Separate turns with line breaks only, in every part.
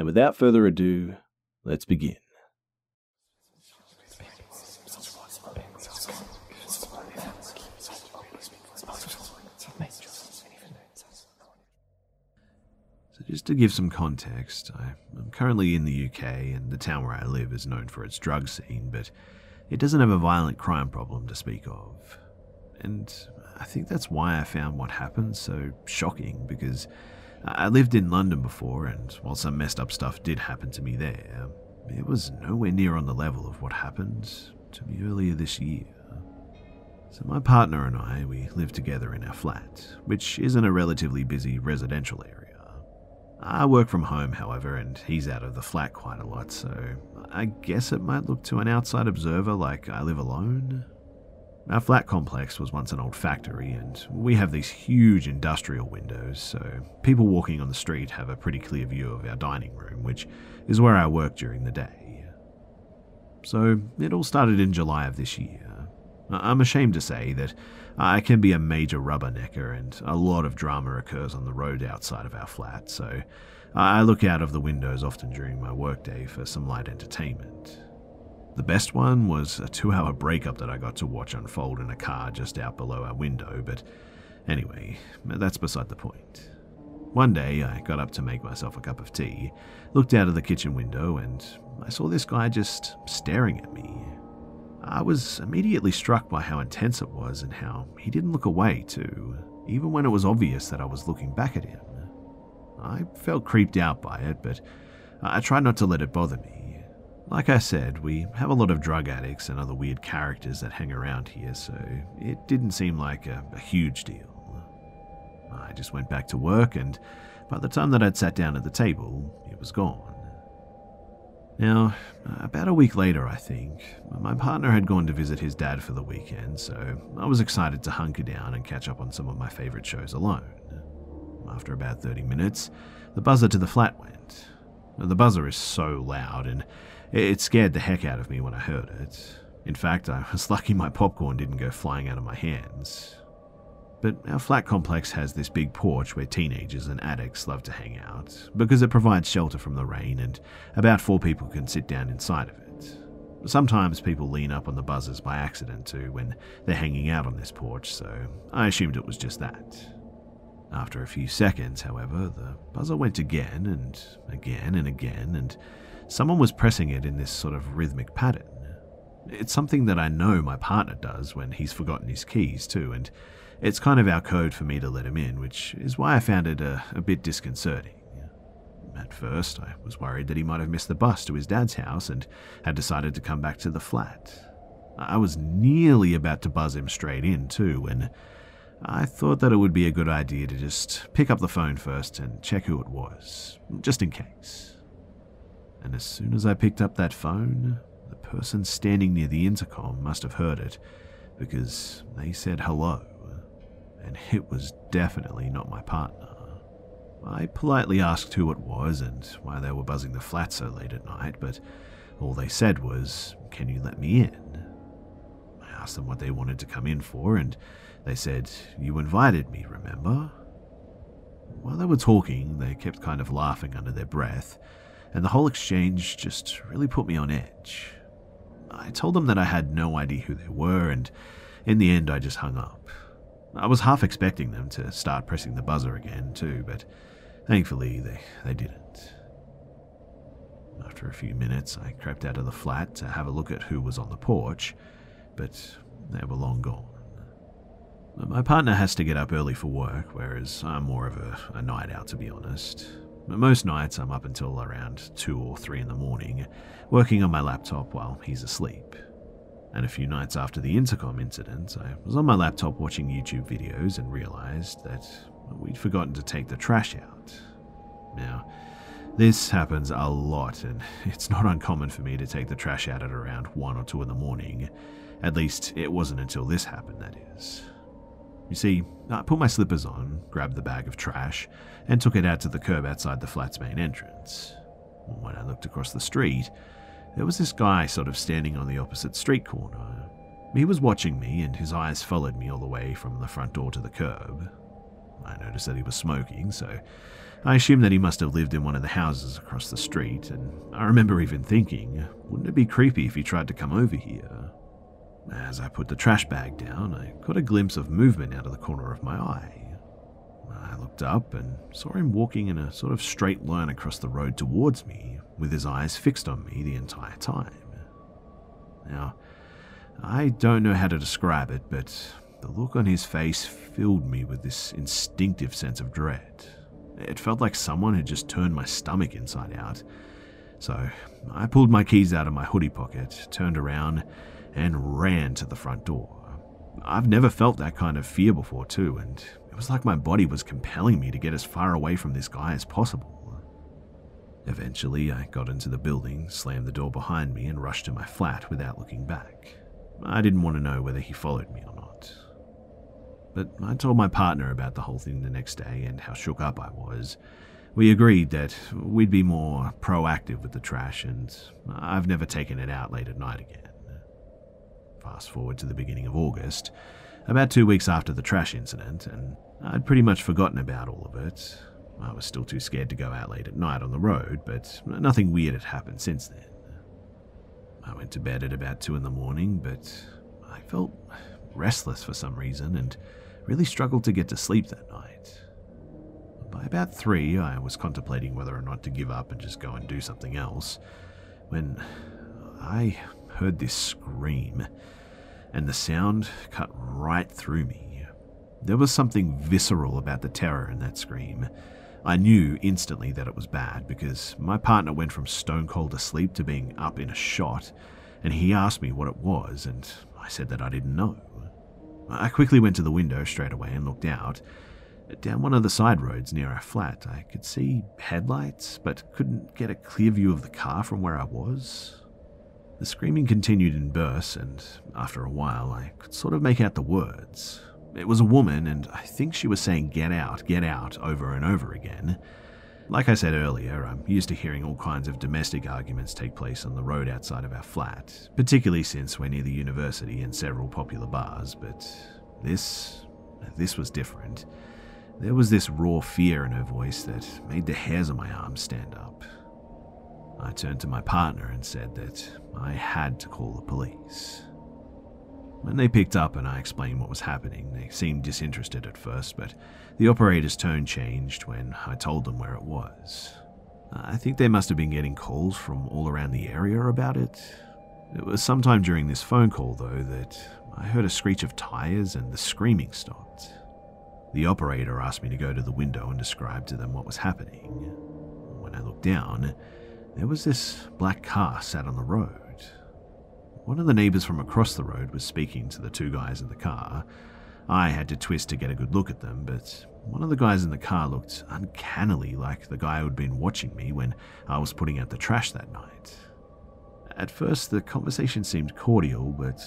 and without further ado, let's begin. So, just to give some context, I, am currently in the UK, and the town where I live is known for its drug scene, but it doesn't have a violent crime problem to speak of. And I think that's why I found what happened so shocking, because I lived in London before, and while some messed up stuff did happen to me there, it was nowhere near on the level of what happened to me earlier this year. So, my partner and I, we live together in our flat, which is in a relatively busy residential area. I work from home, however, and he's out of the flat quite a lot, so I guess it might look to an outside observer like I live alone. Our flat complex was once an old factory, and we have these huge industrial windows, so people walking on the street have a pretty clear view of our dining room, which is where I work during the day. So it all started in July of this year. I'm ashamed to say that I can be a major rubbernecker, and a lot of drama occurs on the road outside of our flat, so I look out of the windows often during my workday for some light entertainment. The best one was a two hour breakup that I got to watch unfold in a car just out below our window, but anyway, that's beside the point. One day, I got up to make myself a cup of tea, looked out of the kitchen window, and I saw this guy just staring at me. I was immediately struck by how intense it was and how he didn't look away, too, even when it was obvious that I was looking back at him. I felt creeped out by it, but I tried not to let it bother me. Like I said, we have a lot of drug addicts and other weird characters that hang around here, so it didn't seem like a, a, huge deal. I just went back to work, and by the time that I'd sat down at the table, it was gone. Now, about a week later, I think, my partner had gone to visit his dad for the weekend, so I was excited to hunker down and catch up on some of my favorite shows alone. After about 30 minutes, the buzzer to the flat went. The buzzer is so loud, and it scared the heck out of me when I heard it. In fact, I was lucky my popcorn didn't go flying out of my hands. But our flat complex has this big porch where teenagers and addicts love to hang out, because it provides shelter from the rain and about four people can sit down inside of it. Sometimes people lean up on the buzzers by accident too when they're hanging out on this porch, so I assumed it was just that. After a few seconds, however, the buzzer went again and again and again, and Someone was pressing it in this sort of rhythmic pattern. It's something that I know my partner does when he's forgotten his keys, too, and it's kind of our code for me to let him in, which is why I found it a, a bit disconcerting. At first, I was worried that he might have missed the bus to his dad's house and had decided to come back to the flat. I was nearly about to buzz him straight in, too, when I thought that it would be a good idea to just pick up the phone first and check who it was, just in case and as soon as I picked up that phone, the person standing near the intercom must have heard it, because they said hello, and it was definitely not my partner. I politely asked who it was and why they were buzzing the flat so late at night, but all they said was, Can you let me in? I asked them what they wanted to come in for, and they said, You invited me, remember? While they were talking, they kept kind of laughing under their breath, and the whole exchange just really put me on edge. I told them that I had no idea who they were, and in the end, I just hung up. I was half expecting them to start pressing the buzzer again, too, but thankfully they, they didn't. After a few minutes, I crept out of the flat to have a look at who was on the porch, but they were long gone. My partner has to get up early for work, whereas I'm more of a, a night out, to be honest. Most nights I'm up until around 2 or 3 in the morning, working on my laptop while he's asleep. And a few nights after the intercom incident, I was on my laptop watching YouTube videos and realized that we'd forgotten to take the trash out. Now, this happens a lot, and it's not uncommon for me to take the trash out at around 1 or 2 in the morning. At least, it wasn't until this happened, that is. You see, I put my slippers on, grabbed the bag of trash, and took it out to the curb outside the flat's main entrance. When I looked across the street, there was this guy sort of standing on the opposite street corner. He was watching me, and his eyes followed me all the way from the front door to the curb. I noticed that he was smoking, so I assumed that he must have lived in one of the houses across the street, and I remember even thinking, wouldn't it be creepy if he tried to come over here? As I put the trash bag down, I caught a glimpse of movement out of the corner of my eye. I looked up and saw him walking in a sort of straight line across the road towards me, with his eyes fixed on me the entire time. Now, I don't know how to describe it, but the look on his face filled me with this instinctive sense of dread. It felt like someone had just turned my stomach inside out. So I pulled my keys out of my hoodie pocket, turned around, and ran to the front door. I've never felt that kind of fear before, too, and it was like my body was compelling me to get as far away from this guy as possible. Eventually, I got into the building, slammed the door behind me, and rushed to my flat without looking back. I didn't want to know whether he followed me or not. But I told my partner about the whole thing the next day and how shook up I was. We agreed that we'd be more proactive with the trash, and I've never taken it out late at night again. Fast forward to the beginning of August, about two weeks after the trash incident, and I'd pretty much forgotten about all of it. I was still too scared to go out late at night on the road, but nothing weird had happened since then. I went to bed at about two in the morning, but I felt restless for some reason and really struggled to get to sleep that night. By about three, I was contemplating whether or not to give up and just go and do something else when I heard this scream, and the sound cut right through me. There was something visceral about the terror in that scream. I knew instantly that it was bad because my partner went from stone cold asleep to being up in a shot, and he asked me what it was, and I said that I didn't know. I quickly went to the window straight away and looked out. Down one of the side roads near our flat, I could see headlights, but couldn't get a clear view of the car from where I was. The screaming continued in bursts, and after a while, I could sort of make out the words. It was a woman, and I think she was saying, Get out, get out, over and over again. Like I said earlier, I'm used to hearing all kinds of domestic arguments take place on the road outside of our flat, particularly since we're near the university and several popular bars, but this. this was different. There was this raw fear in her voice that made the hairs on my arms stand up. I turned to my partner and said that I had to call the police. When they picked up and I explained what was happening, they seemed disinterested at first, but the operator's tone changed when I told them where it was. I think they must have been getting calls from all around the area about it. It was sometime during this phone call, though, that I heard a screech of tires and the screaming stopped. The operator asked me to go to the window and describe to them what was happening. When I looked down, there was this black car sat on the road. One of the neighbors from across the road was speaking to the two guys in the car. I had to twist to get a good look at them, but one of the guys in the car looked uncannily like the guy who'd been watching me when I was putting out the trash that night. At first, the conversation seemed cordial, but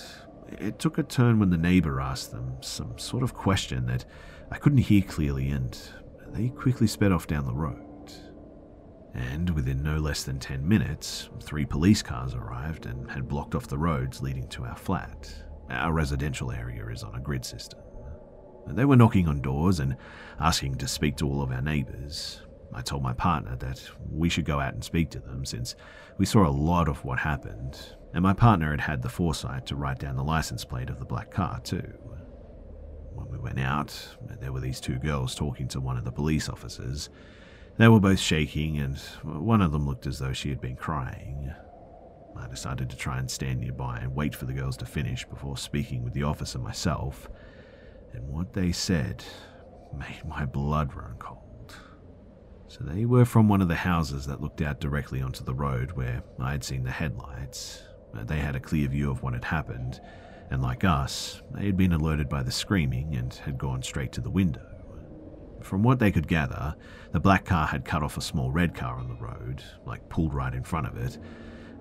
it took a turn when the neighbor asked them some sort of question that I couldn't hear clearly, and they quickly sped off down the road and within no less than 10 minutes, three police cars arrived and had blocked off the roads leading to our flat. Our residential area is on a grid system. They were knocking on doors and asking to speak to all of our neighbours. I told my partner that we should go out and speak to them since we saw a lot of what happened, and my partner had had the foresight to write down the license plate of the black car, too. When we went out, there were these two girls talking to one of the police officers. They were both shaking, and one of them looked as though she had been crying. I decided to try and stand nearby and wait for the girls to finish before speaking with the officer myself, and what they said made my blood run cold. So they were from one of the houses that looked out directly onto the road where I had seen the headlights. They had a clear view of what had happened, and like us, they had been alerted by the screaming and had gone straight to the window. From what they could gather, the black car had cut off a small red car on the road, like pulled right in front of it,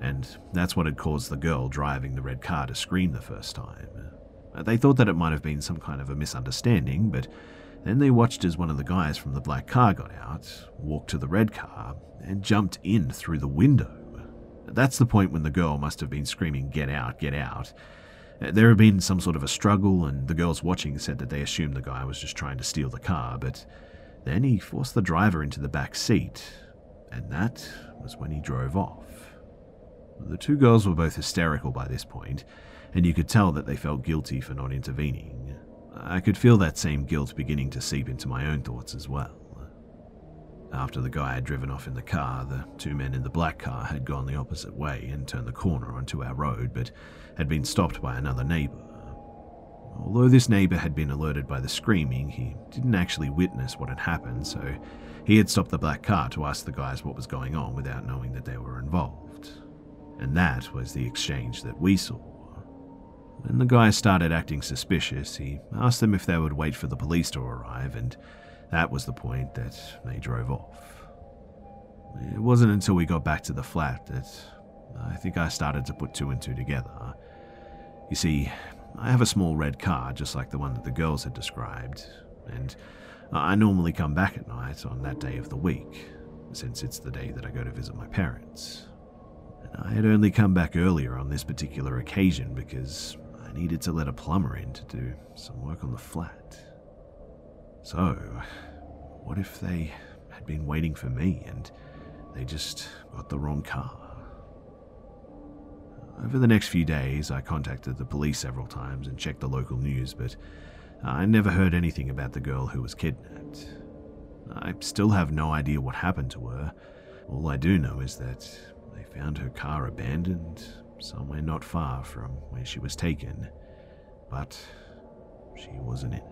and that's what had caused the girl driving the red car to scream the first time. Uh, they thought that it might have been some kind of a misunderstanding, but then they watched as one of the guys from the black car got out, walked to the red car, and jumped in through the window. That's the point when the girl must have been screaming, Get out, get out. There had been some sort of a struggle, and the girls watching said that they assumed the guy was just trying to steal the car, but then he forced the driver into the back seat, and that was when he drove off. The two girls were both hysterical by this point, and you could tell that they felt guilty for not intervening. I could feel that same guilt beginning to seep into my own thoughts as well. After the guy had driven off in the car, the two men in the black car had gone the opposite way and turned the corner onto our road, but had been stopped by another neighbour. Although this neighbour had been alerted by the screaming, he didn't actually witness what had happened, so he had stopped the black car to ask the guys what was going on without knowing that they were involved. And that was the exchange that we saw. When the guys started acting suspicious, he asked them if they would wait for the police to arrive, and that was the point that they drove off. It wasn't until we got back to the flat that I think I started to put two and two together. You see, I have a small red car just like the one that the girls had described, and I normally come back at night on that day of the week, since it's the day that I go to visit my parents. And I had only come back earlier on this particular occasion because I needed to let a plumber in to do some work on the flat. So, what if they had been waiting for me and they just got the wrong car? Over the next few days, I contacted the police several times and checked the local news, but I never heard anything about the girl who was kidnapped. I still have no idea what happened to her. All I do know is that they found her car abandoned somewhere not far from where she was taken, but she wasn't in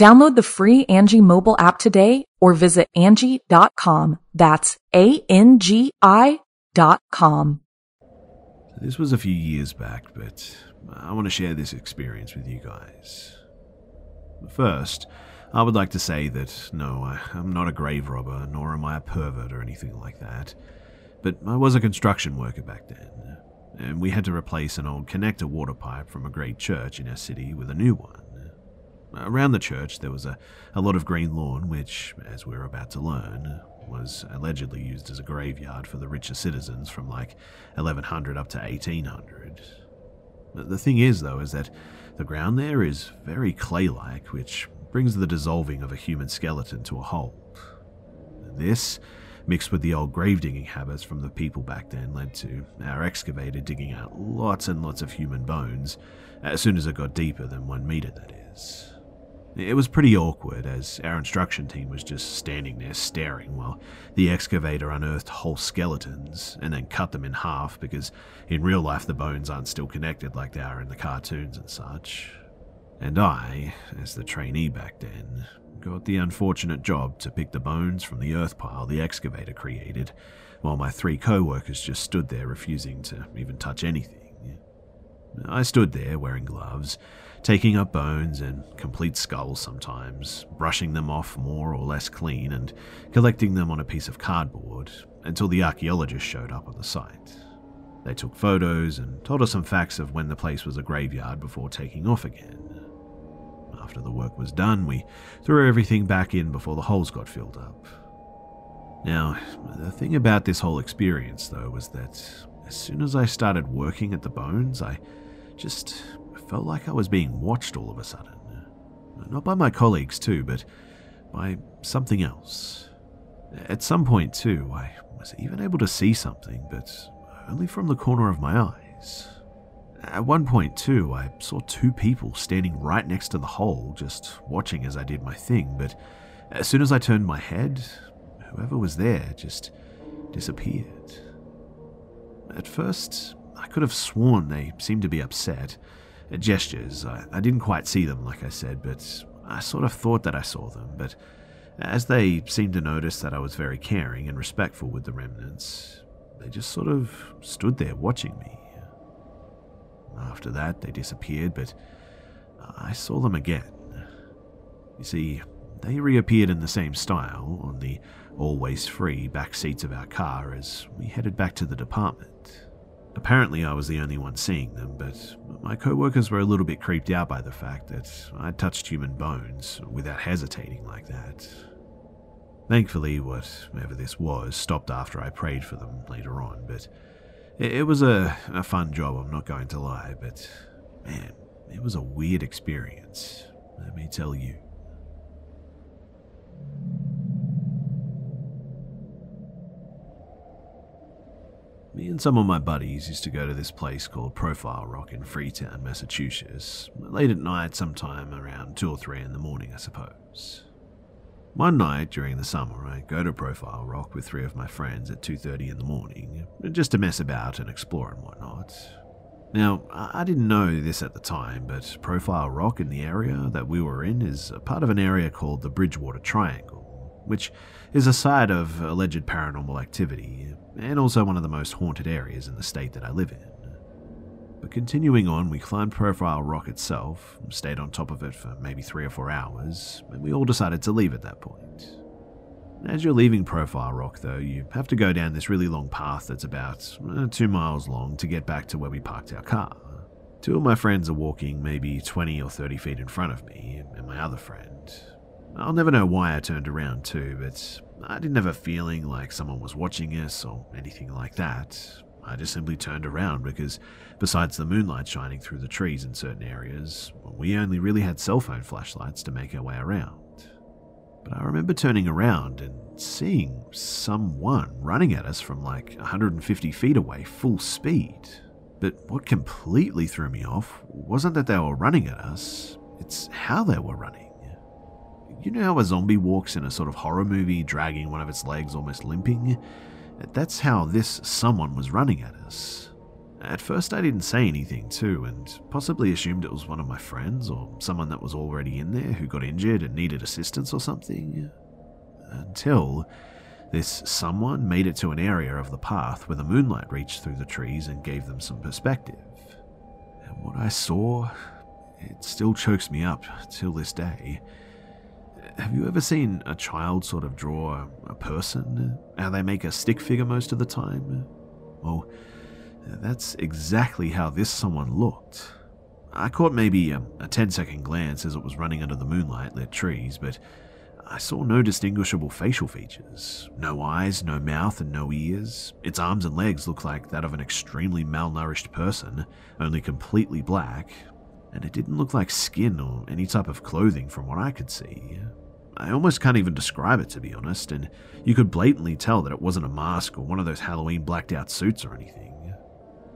Download the free Angi mobile app today or visit Angi.com. That's A-N-G-I dot com.
This was a few years back, but I want to share this experience with you guys. First, I would like to say that no, I, am not a grave robber, nor am I a pervert or anything like that. But I was a construction worker back then, and we had to replace an old connector water pipe from a great church in our city with a new one. Around the church, there was a, a lot of green lawn, which, as we're about to learn, was allegedly used as a graveyard for the richer citizens from like 1100 up to 1800. But The thing is, though, is that the ground there is very clay like, which brings the dissolving of a human skeleton to a halt. This, mixed with the old grave digging habits from the people back then, led to our excavator digging out lots and lots of human bones as soon as it got deeper than one meter, that is. It was pretty awkward as our instruction team was just standing there staring while the excavator unearthed whole skeletons and then cut them in half because in real life the bones aren't still connected like they are in the cartoons and such. And I, as the trainee back then, got the unfortunate job to pick the bones from the earth pile the excavator created, while my three co workers just stood there refusing to even touch anything. I stood there wearing gloves, taking up bones and complete skulls sometimes, brushing them off more or less clean and collecting them on a piece of cardboard until the archaeologists showed up on the site. They took photos and told us some facts of when the place was a graveyard before taking off again. After the work was done, we threw everything back in before the holes got filled up. Now, the thing about this whole experience, though, was that as soon as I started working at the bones, I just felt like I was being watched all of a sudden. Not by my colleagues, too, but by something else. At some point, too, I was even able to see something, but only from the corner of my eyes. At one point, too, I saw two people standing right next to the hole, just watching as I did my thing, but as soon as I turned my head, whoever was there just disappeared. At first, I could have sworn they seemed to be upset, Uh, gestures. I, I didn't quite see them, like I said, but I sort of thought that I saw them. But as they seemed to notice that I was very caring and respectful with the remnants, they just sort of stood there watching me. After that, they disappeared, but I saw them again. You see, they reappeared in the same style on the always free back seats of our car as we headed back to the department. Apparently, I was the only one seeing them, but my co workers were a little bit creeped out by the fact that I'd touched human bones without hesitating like that. Thankfully, whatever this was stopped after I prayed for them later on, but it, was a, a fun job, I'm not going to lie, but man, it was a weird experience, let me tell you. Me and some of my buddies used to go to this place called Profile Rock in Freetown, Massachusetts, late at night, sometime around 2 or 3 in the morning, I suppose. One night during the summer, I go to Profile Rock with three of my friends at 2:30 in the morning, just to mess about and explore and whatnot. Now, I didn't know this at the time, but Profile Rock in the area that we were in is a part of an area called the Bridgewater Triangle, which is a site of alleged paranormal activity and also one of the most haunted areas in the state that I live in. But continuing on, we climbed Profile Rock itself, stayed on top of it for maybe three or four hours, and we all decided to leave at that point. As you're leaving Profile Rock, though, you have to go down this really long path that's about uh, two miles long to get back to where we parked our car. Two of my friends are walking maybe 20 or 30 feet in front of me, and my other friend. I'll never know why I turned around too, but I didn't have a feeling like someone was watching us or anything like that. I just simply turned around because, besides the moonlight shining through the trees in certain areas, we only really had cell phone flashlights to make our way around. But I remember turning around and seeing someone running at us from like 150 feet away, full speed. But what completely threw me off wasn't that they were running at us, it's how they were running. You know how a zombie walks in a sort of horror movie, dragging one of its legs, almost limping? That's how this someone was running at us. At first, I didn't say anything too, and possibly assumed it was one of my friends or someone that was already in there who got injured and needed assistance or something. Until this someone made it to an area of the path where the moonlight reached through the trees and gave them some perspective. And what I saw, it still chokes me up till this day. Have you ever seen a child sort of draw a person? Uh, how they make a stick figure most of the time? Uh, well, uh, that's exactly how this someone looked. I caught maybe a, a 10 second glance as it was running under the moonlight lit trees, but I saw no distinguishable facial features. No eyes, no mouth, and no ears. Its arms and legs looked like that of an extremely malnourished person, only completely black, and it didn't look like skin or any type of clothing from what I could see. I almost can't even describe it, to be honest, and you could blatantly tell that it wasn't a mask or one of those Halloween blacked out suits or anything.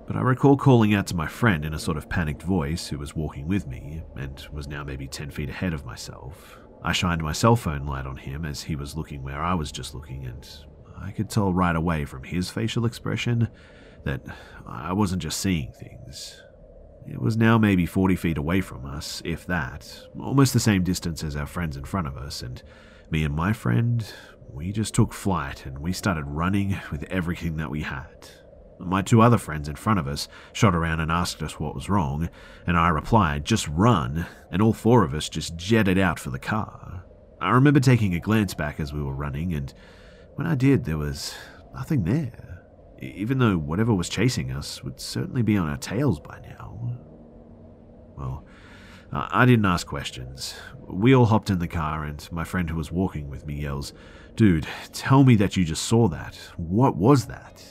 But I recall calling out to my friend in a sort of panicked voice who was walking with me and was now maybe 10 feet ahead of myself. I shined my cell phone light on him as he was looking where I was just looking, and I could tell right away from his facial expression that I wasn't just seeing things. It was now maybe 40 feet away from us, if that, almost the same distance as our friends in front of us, and me and my friend, we just took flight and we started running with everything that we had. My two other friends in front of us shot around and asked us what was wrong, and I replied, just run, and all four of us just jetted out for the car. I remember taking a glance back as we were running, and when I did, there was nothing there, even though whatever was chasing us would certainly be on our tails by now. Well, I didn't ask questions. We all hopped in the car, and my friend who was walking with me yells, Dude, tell me that you just saw that. What was that?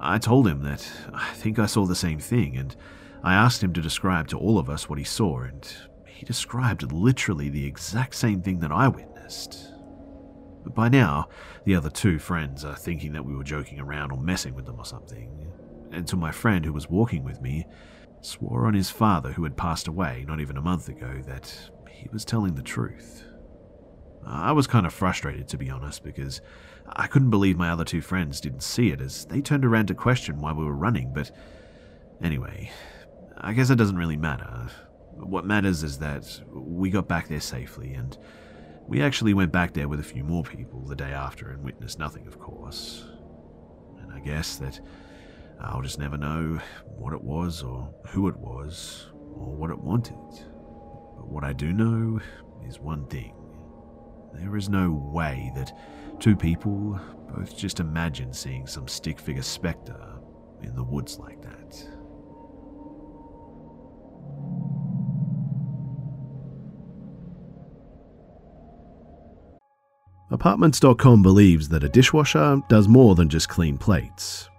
I told him that I think I saw the same thing, and I asked him to describe to all of us what he saw, and he described literally the exact same thing that I witnessed. But by now, the other two friends are thinking that we were joking around or messing with them or something. And to my friend who was walking with me, swore on his father who had passed away not even a month ago that he was telling the truth. I was kind of frustrated, to be honest, because I couldn't believe my other two friends didn't see it as they turned around to question why we were running, but anyway, I guess it doesn't really matter. What matters is that we got back there safely, and we actually went back there with a few more people the day after and witnessed nothing, of course. And I guess that I'll just never know what it was, or who it was, or what it wanted. But what I do know is one thing there is no way that two people both just imagine seeing some stick figure spectre in the woods like that.
Apartments.com believes that a dishwasher does more than just clean plates.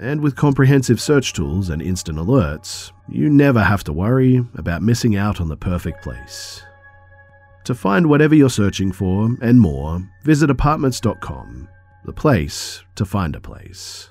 And with comprehensive search tools and instant alerts, you never have to worry about missing out on the perfect place. To find whatever you're searching for and more, visit apartments.com, the place to find a place.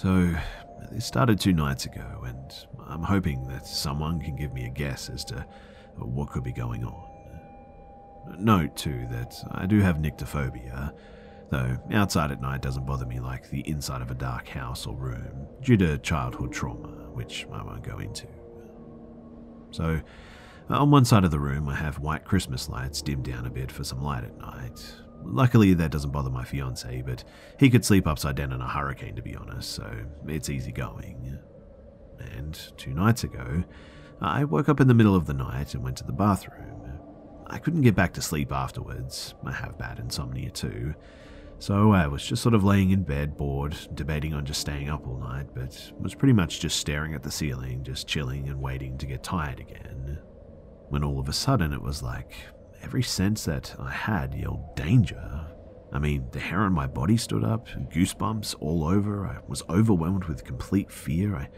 So, this started two nights ago, and I'm hoping that someone can give me a guess as to what could be going on. Note, too, that I do have nyctophobia, though outside at night doesn't bother me like the inside of a dark house or room, due to childhood trauma, which I won't go into. So, on one side of the room, I have white Christmas lights dimmed down a bit for some light at night. Luckily, that doesn't bother my fiance, but he could sleep upside down in a hurricane, to be honest, so it's easy going. And two nights ago, I woke up in the middle of the night and went to the bathroom. I couldn't get back to sleep afterwards. I have bad insomnia too. So I was just sort of laying in bed, bored, debating on just staying up all night, but was pretty much just staring at the ceiling, just chilling and waiting to get tired again when all of a sudden it was like every sense that I had yelled danger. I mean, the hair on my body stood up, goosebumps all over. I was overwhelmed with complete fear. I,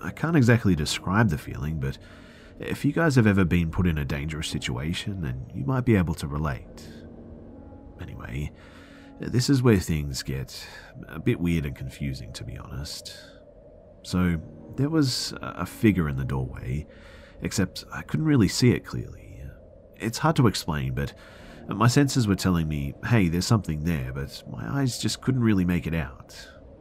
I can't exactly describe the feeling, but if you guys have ever been put in a dangerous situation, then you might be able to relate. Anyway, this is where things get a bit weird and confusing, to be honest. So, there was a figure in the doorway except I couldn't really see it clearly. It's hard to explain, but my senses were telling me, hey, there's something there, but my eyes just couldn't really make it out.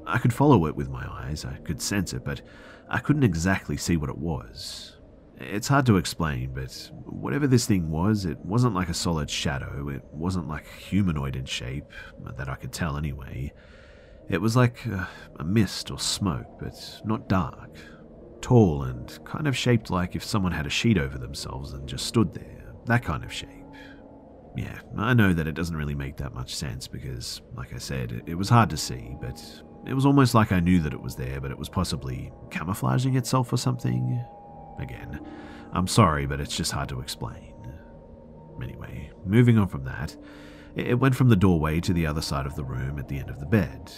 I could follow it with my eyes, I could sense it, but I couldn't exactly see what it was. It's hard to explain, but whatever this thing was, it wasn't like a solid shadow. It wasn't like humanoid in shape, that I could tell anyway. It was like a, a mist or smoke, but not dark. Tall and kind of shaped like if someone had a sheet over themselves and just stood there. That kind of shape. Yeah, I know that it doesn't really make that much sense because, like I said, it, was hard to see, but it was almost like I knew that it was there, but it was possibly camouflaging itself or something. Again, I'm sorry, but it's just hard to explain. Anyway, moving on from that, it went from the doorway to the other side of the room at the end of the bed.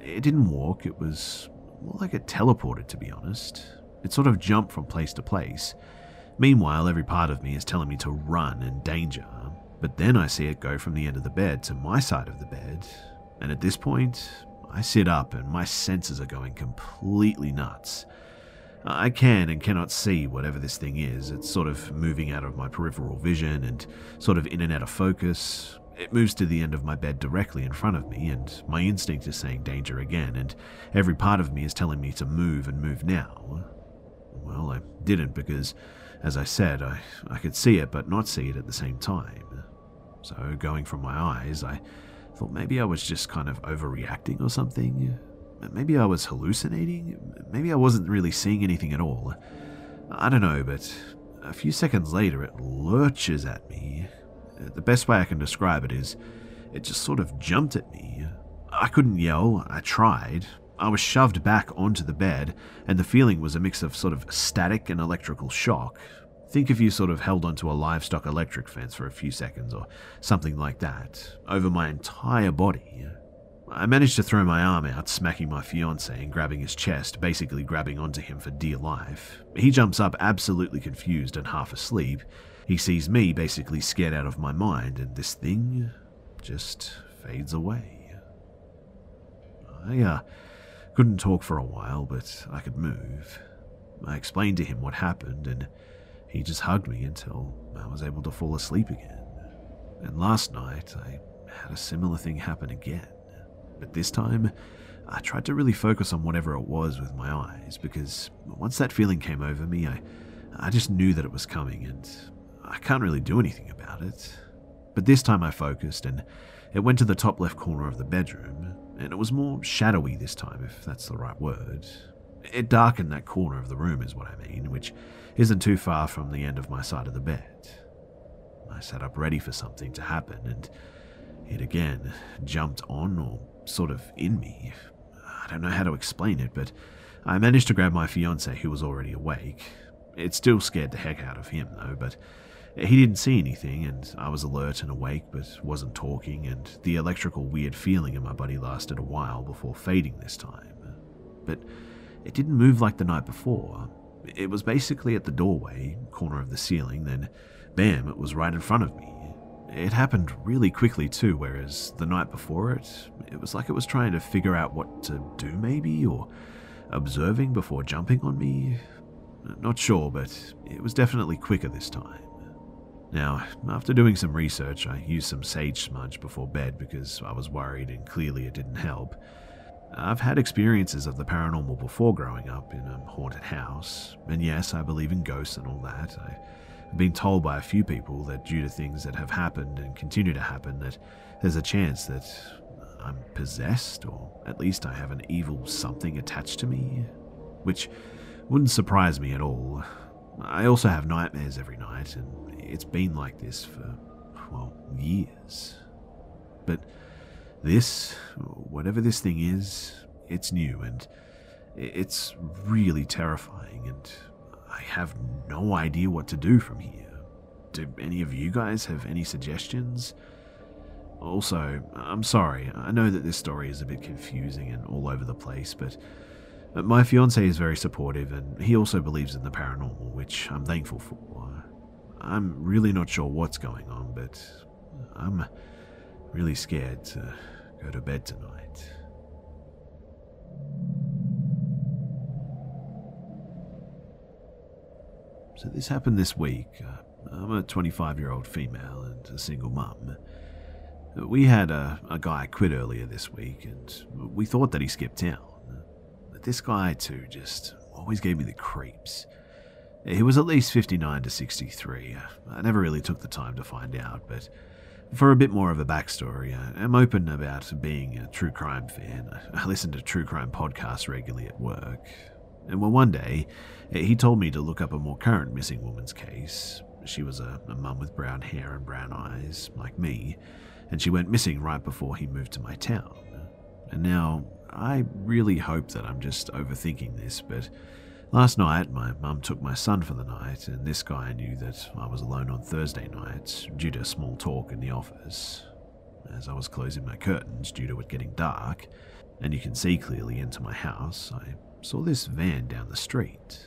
It didn't walk, it was more like it teleported, to be honest. It sort of jumped from place to place. Meanwhile, every part of me is telling me to run and danger. But then I see it go from the end of the bed to my side of the bed. And at this point, I sit up and my senses are going completely nuts. I can and cannot see whatever this thing is. It's sort of moving out of my peripheral vision and sort of in and out of focus. It moves to the end of my bed directly in front of me, and my instinct is saying danger again, and every part of me is telling me to move and move now. Well, I didn't because, as I said, I, I could see it but not see it at the same time. So, going from my eyes, I thought maybe I was just kind of overreacting or something. Maybe I was hallucinating. Maybe I wasn't really seeing anything at all. I don't know, but a few seconds later it lurches at me. The best way I can describe it is it just sort of jumped at me. I couldn't yell, I tried. I was shoved back onto the bed, and the feeling was a mix of sort of static and electrical shock. Think if you sort of held onto a livestock electric fence for a few seconds or something like that, over my entire body. I managed to throw my arm out, smacking my fiance and grabbing his chest, basically grabbing onto him for dear life. He jumps up, absolutely confused and half asleep. He sees me, basically scared out of my mind, and this thing just fades away. I uh, couldn't talk for a while, but I could move. I explained to him what happened, and he just hugged me until I was able to fall asleep again. And last night, I had a similar thing happen again. But this time, I tried to really focus on whatever it was with my eyes because once that feeling came over me, I, I just knew that it was coming and I can't really do anything about it. But this time I focused and it went to the top left corner of the bedroom, and it was more shadowy this time, if that's the right word. It darkened that corner of the room, is what I mean, which isn't too far from the end of my side of the bed. I sat up ready for something to happen, and it again jumped on or sort of in me. I don't know how to explain it, but I managed to grab my fiance, who was already awake. It still scared the heck out of him, though, but he didn't see anything, and I was alert and awake, but wasn't talking, and the electrical weird feeling in my body lasted a while before fading this time. But it didn't move like the night before. It was basically at the doorway, corner of the ceiling, then bam, it was right in front of me. It happened really quickly too, whereas the night before it, it was like it was trying to figure out what to do, maybe, or observing before jumping on me. Not sure, but it was definitely quicker this time. Now, after doing some research, I used some sage smudge before bed because I was worried and clearly it didn't help. I've had experiences of the paranormal before growing up in a haunted house, and yes, I believe in ghosts and all that. I've been told by a few people that due to things that have happened and continue to happen, that there's a chance that I'm possessed, or at least I have an evil something attached to me, which wouldn't surprise me at all. I also have nightmares every night, and it's been like this for, well, years. But this, whatever this thing is, it's new and it's really terrifying and I have no idea what to do from here. Do any of you guys have any suggestions? Also, I'm sorry, I know that this story is a bit confusing and all over the place, but my fiance is very supportive and he also believes in the paranormal, which I'm thankful for. I'm really not sure what's going on, but I'm really scared to go to bed tonight. So this happened this week. Uh, I'm a 25 year old female and a single mum. We had a, a guy quit earlier this week, and we thought that he skipped town. This guy, too, just always gave me the creeps. He was at least 59 to 63. Uh, I never really took the time to find out, but for a bit more of a backstory, I'm open about being a true crime fan. I listen to true crime podcasts regularly at work. And well, one day, he told me to look up a more current missing woman's case. She was a, a mum with brown hair and brown eyes, like me, and she went missing right before he moved to my town. And now, I really hope that I'm just overthinking this, but Last night, my mum took my son for the night, and this guy knew that I was alone on Thursday nights due to small talk in the office. As I was closing my curtains due to it getting dark, and you can see clearly into my house, I saw this van down the street.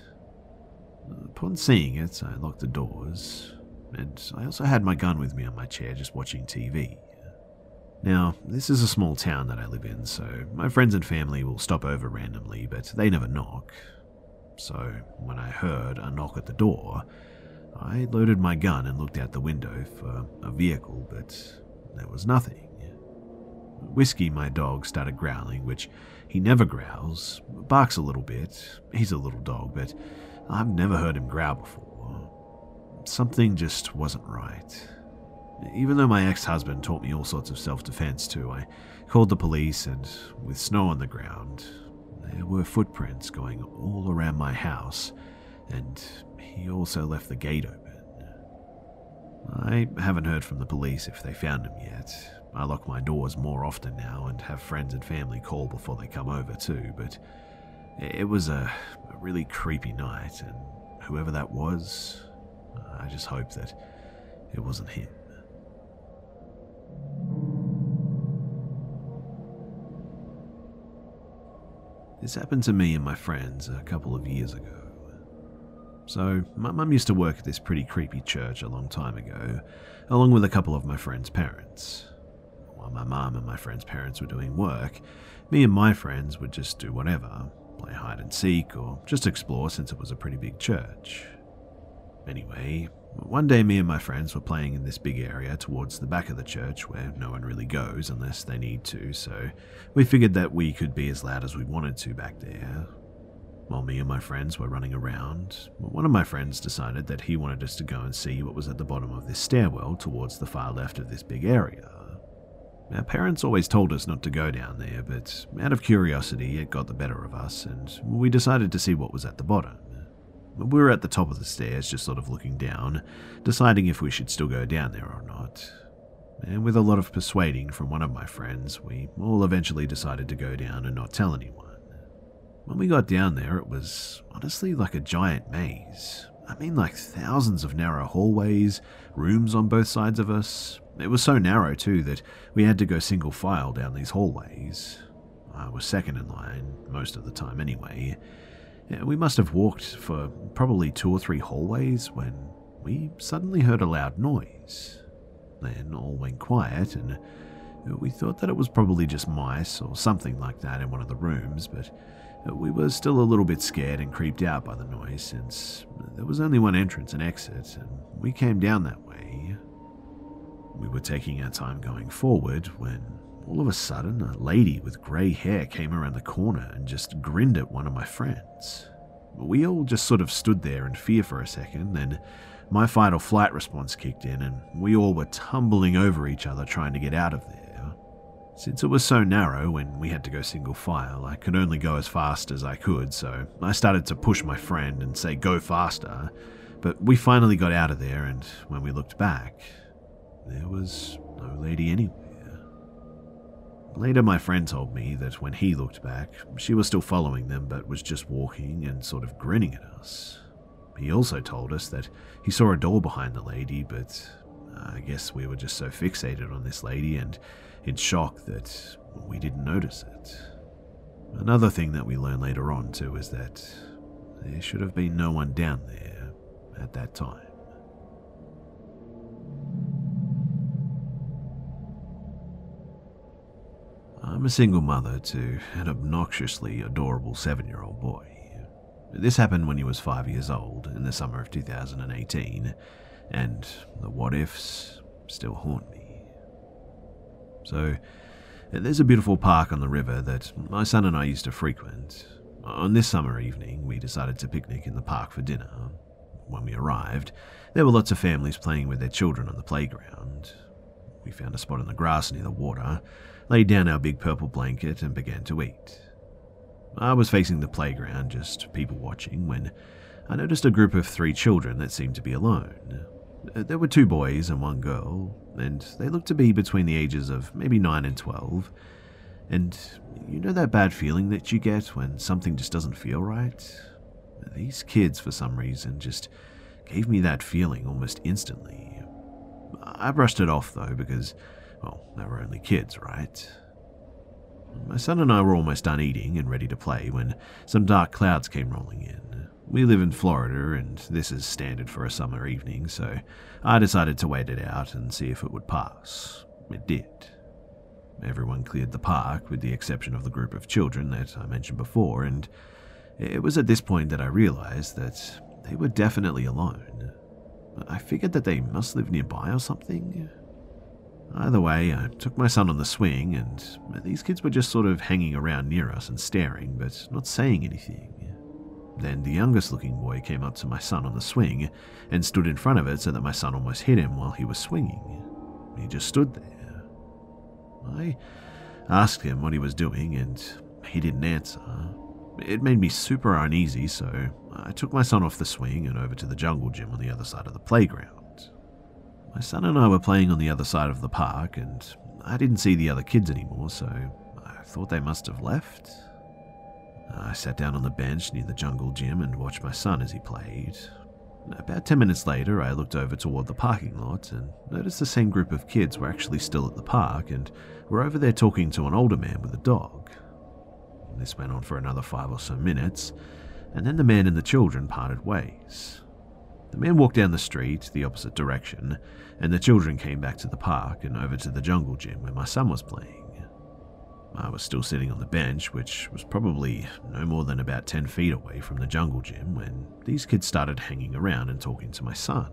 Upon seeing it, I locked the doors, and I also had my gun with me on my chair just watching TV. Now, this is a small town that I live in, so my friends and family will stop over randomly, but they never knock, so when I heard a knock at the door, I loaded my gun and looked out the window for a vehicle, but there was nothing. Whiskey, my dog, started growling, which he never growls, barks a little bit. He's a little dog, but I've never heard him growl before. Something just wasn't right. Even though my ex husband taught me all sorts of self defense too, I called the police, and with snow on the ground, there were footprints going all around my house, and he also left the gate open. I haven't heard from the police if they found him yet. I lock my doors more often now and have friends and family call before they come over too, but it was a, a really creepy night, and whoever that was, I just hope that it wasn't him. This happened to me and my friends a couple of years ago. So, my mum used to work at this pretty creepy church a long time ago, along with a couple of my friends' parents. While my mum and my friends' parents were doing work, me and my friends would just do whatever play hide and seek or just explore since it was a pretty big church. Anyway, one day, me and my friends were playing in this big area towards the back of the church where no one really goes unless they need to, so we figured that we could be as loud as we wanted to back there. While me and my friends were running around, one of my friends decided that he wanted us to go and see what was at the bottom of this stairwell towards the far left of this big area. Our parents always told us not to go down there, but out of curiosity, it got the better of us, and we decided to see what was at the bottom. We were at the top of the stairs, just sort of looking down, deciding if we should still go down there or not. And with a lot of persuading from one of my friends, we all eventually decided to go down and not tell anyone. When we got down there, it was honestly like a giant maze. I mean, like thousands of narrow hallways, rooms on both sides of us. It was so narrow, too, that we had to go single file down these hallways. I was second in line, most of the time anyway, we must have walked for probably two or three hallways when we suddenly heard a loud noise. Then all went quiet, and we thought that it was probably just mice or something like that in one of the rooms, but we were still a little bit scared and creeped out by the noise since there was only one entrance and exit, and we came down that way. We were taking our time going forward when all of a sudden, a lady with grey hair came around the corner and just grinned at one of my friends. We all just sort of stood there in fear for a second, then my fight or flight response kicked in, and we all were tumbling over each other trying to get out of there. Since it was so narrow and we had to go single file, I could only go as fast as I could, so I started to push my friend and say, Go faster. But we finally got out of there, and when we looked back, there was no lady anywhere. Later, my friend told me that when he looked back, she was still following them but was just walking and sort of grinning at us. He also told us that he saw a door behind the lady, but I guess we were just so fixated on this lady and in shock that we didn't notice it. Another thing that we learned later on, too, is that there should have been no one down there at that time. I'm a single mother to an obnoxiously adorable seven year old boy. This happened when he was five years old in the summer of 2018, and the what ifs still haunt me. So, there's a beautiful park on the river that my son and I used to frequent. On this summer evening, we decided to picnic in the park for dinner. when we arrived, there were lots of families playing with their children on the playground. We found a spot in the grass near the water, laid down our big purple blanket, and began to eat. I was facing the playground, just people watching, when I noticed a group of three children that seemed to be alone. There were two boys and one girl, and they looked to be between the ages of maybe 9 and 12. And you know that bad feeling that you get when something just doesn't feel right? These kids, for some reason, just gave me that feeling almost instantly. I brushed it off though, because, well, they were only kids, right? My son and I were almost done eating and ready to play when some dark clouds came rolling in. We live in Florida, and this is standard for a summer evening, so I decided to wait it out and see if it would pass. It did. Everyone cleared the park, with the exception of the group of children that I mentioned before, and it was at this point that I realized that they were definitely alone. I figured that they must live nearby or something. Either way, I took my son on the swing, and these kids were just sort of hanging around near us and staring, but not saying anything. Then the youngest looking boy came up to my son on the swing and stood in front of it so that my son almost hit him while he was swinging. He just stood there. I asked him what he was doing, and he didn't answer. It made me super uneasy, so I took my son off the swing and over to the jungle gym on the other side of the playground. My son and I were playing on the other side of the park, and I didn't see the other kids anymore, so I thought they must have left. I sat down on the bench near the jungle gym and watched my son as he played. About 10 minutes later, I looked over toward the parking lot and noticed the same group of kids were actually still at the park and were over there talking to an older man with a dog. This went on for another five or so minutes, and then the man and the children parted ways. The man walked down the street, the opposite direction, and the children came back to the park and over to the jungle gym where my son was playing. I was still sitting on the bench, which was probably no more than about 10 feet away from the jungle gym, when these kids started hanging around and talking to my son.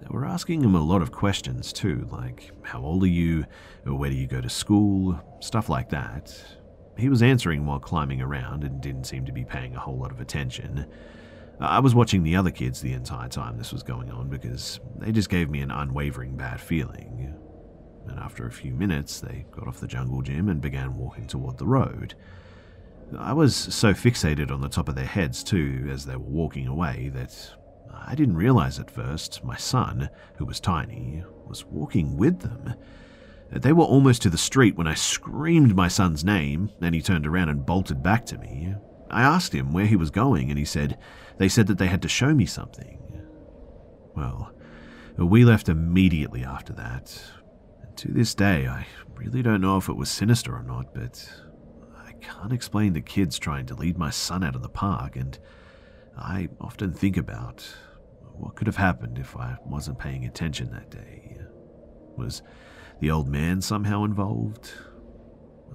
They were asking him a lot of questions too, like, How old are you? Or where do you go to school? Stuff like that. He was answering while climbing around and didn't seem to be paying a whole lot of attention. I was watching the other kids the entire time this was going on because they just gave me an unwavering bad feeling. And after a few minutes, they got off the jungle gym and began walking toward the road. I was so fixated on the top of their heads, too, as they were walking away, that I didn't realize at first my son, who was tiny, was walking with them. They were almost to the street when I screamed my son's name, and he turned around and bolted back to me. I asked him where he was going, and he said they said that they had to show me something. Well, we left immediately after that. And to this day, I really don't know if it was sinister or not, but I can't explain the kids trying to lead my son out of the park, and I often think about what could have happened if I wasn't paying attention that day. Was the old man somehow involved?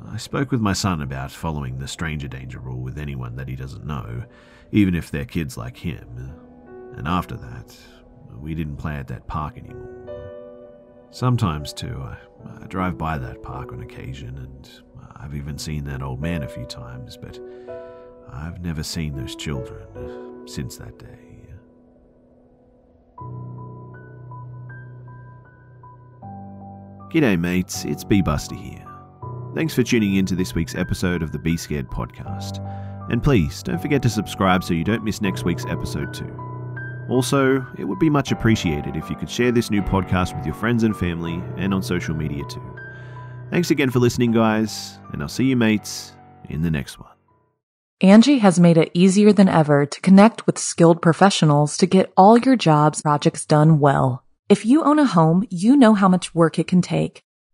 I spoke with my son about following the stranger danger rule with anyone that he doesn't know, even if they're kids like him. And after that, we didn't play at that park anymore. Sometimes, too, I, I drive by that park on occasion, and I've even seen that old man a few times, but I've never seen those children since that day. G'day, mates, it's B Busta here. Thanks for tuning in to this week's episode of the Be Scared podcast. And please don't forget to subscribe so you don't miss next week's episode too. Also, it would be much appreciated if you could share this new podcast with your friends and family and on social media too. Thanks again for listening, guys, and I'll see you mates in the next one.
Angi has made it easier than ever to connect with skilled professionals to get all your jobs projects done well. If you own a home, you know how much work it can take